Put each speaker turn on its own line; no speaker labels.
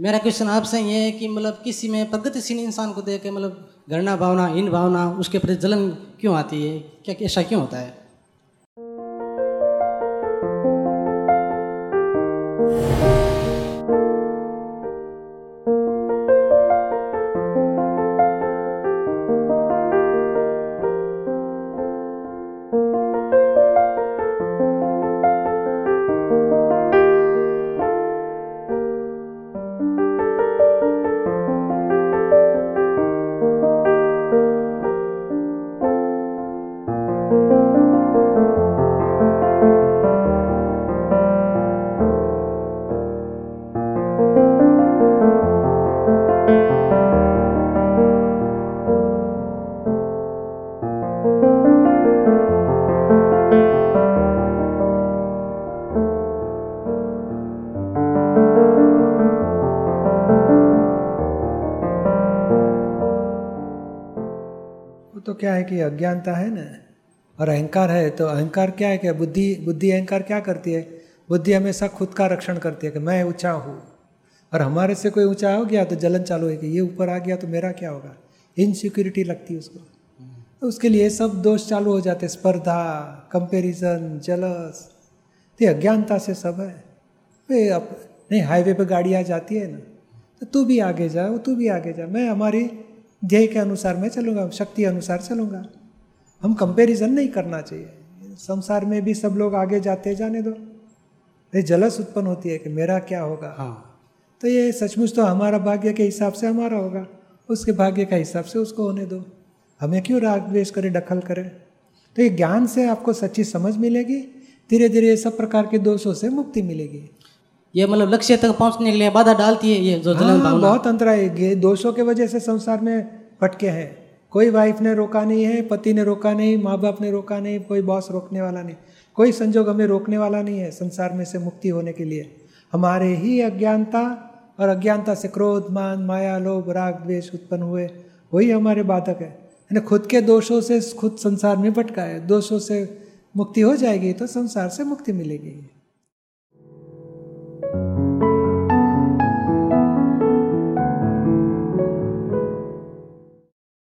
मेरा क्वेश्चन आपसे ये है कि मतलब किसी में प्रगतिशील इंसान को देख के मतलब घृणा भावना इन भावना, उसके प्रति जलन क्यों आती है? क्या ऐसा क्यों होता है?
कि अज्ञानता है ना? और अहंकार है तो अहंकार क्या है क्या बुद्धि बुद्धि अहंकार क्या करती है? बुद्धि हमेशा खुद का रक्षण करती है कि मैं ऊँचा हूँ। और हमारे से कोई ऊँचा हो गया तो जलन चालू है कि ये ऊपर आ गया तो मेरा क्या होगा? इनसिक्योरिटी लगती है उसको। तो उसके लिए सब दोष चालू हो जाते स्पर्धा कंपेरिजन जलस तो अज्ञानता से सब है। भाई अब नहीं हाईवे पे गाड़ी आ जाती है ना तो तू भी आगे जा तू भी आगे जा। मैं, हमारी ध्येय के अनुसार मैं चलूँगा शक्ति अनुसार चलूँगा। हम कंपैरिजन नहीं करना चाहिए। संसार में भी सब लोग आगे जाते जाने दो। ये जलस उत्पन्न होती है कि मेरा क्या होगा? हाँ। तो ये सचमुच तो हमारा भाग्य के हिसाब से हमारा होगा। उसके भाग्य का हिसाब से उसको होने दो। हमें क्यों राग द्वेष करें दखल करे? तो ये ज्ञान से आपको सच्ची समझ मिलेगी। धीरे धीरे ये सब प्रकार के दोषों से मुक्ति मिलेगी।
ये मतलब लक्ष्य तक पहुँचने के लिए बाधा डालती है ये जो हाँ, जलन
भावना। बहुत अंतर है। दोषों के वजह से संसार में भटके हैं। कोई वाइफ ने रोका नहीं है पति ने रोका नहीं माँ बाप ने रोका नहीं कोई बॉस रोकने वाला नहीं। कोई संजोग हमें रोकने वाला नहीं है संसार में से मुक्ति होने के लिए। हमारे ही अज्ञानता और अज्ञानता से क्रोध मान माया लोभ राग द्वेष उत्पन्न हुए वही हमारे बाधक है। यानी खुद के दोषों से खुद संसार में भटका है। दोषों से मुक्ति हो जाएगी तो संसार से मुक्ति मिलेगी।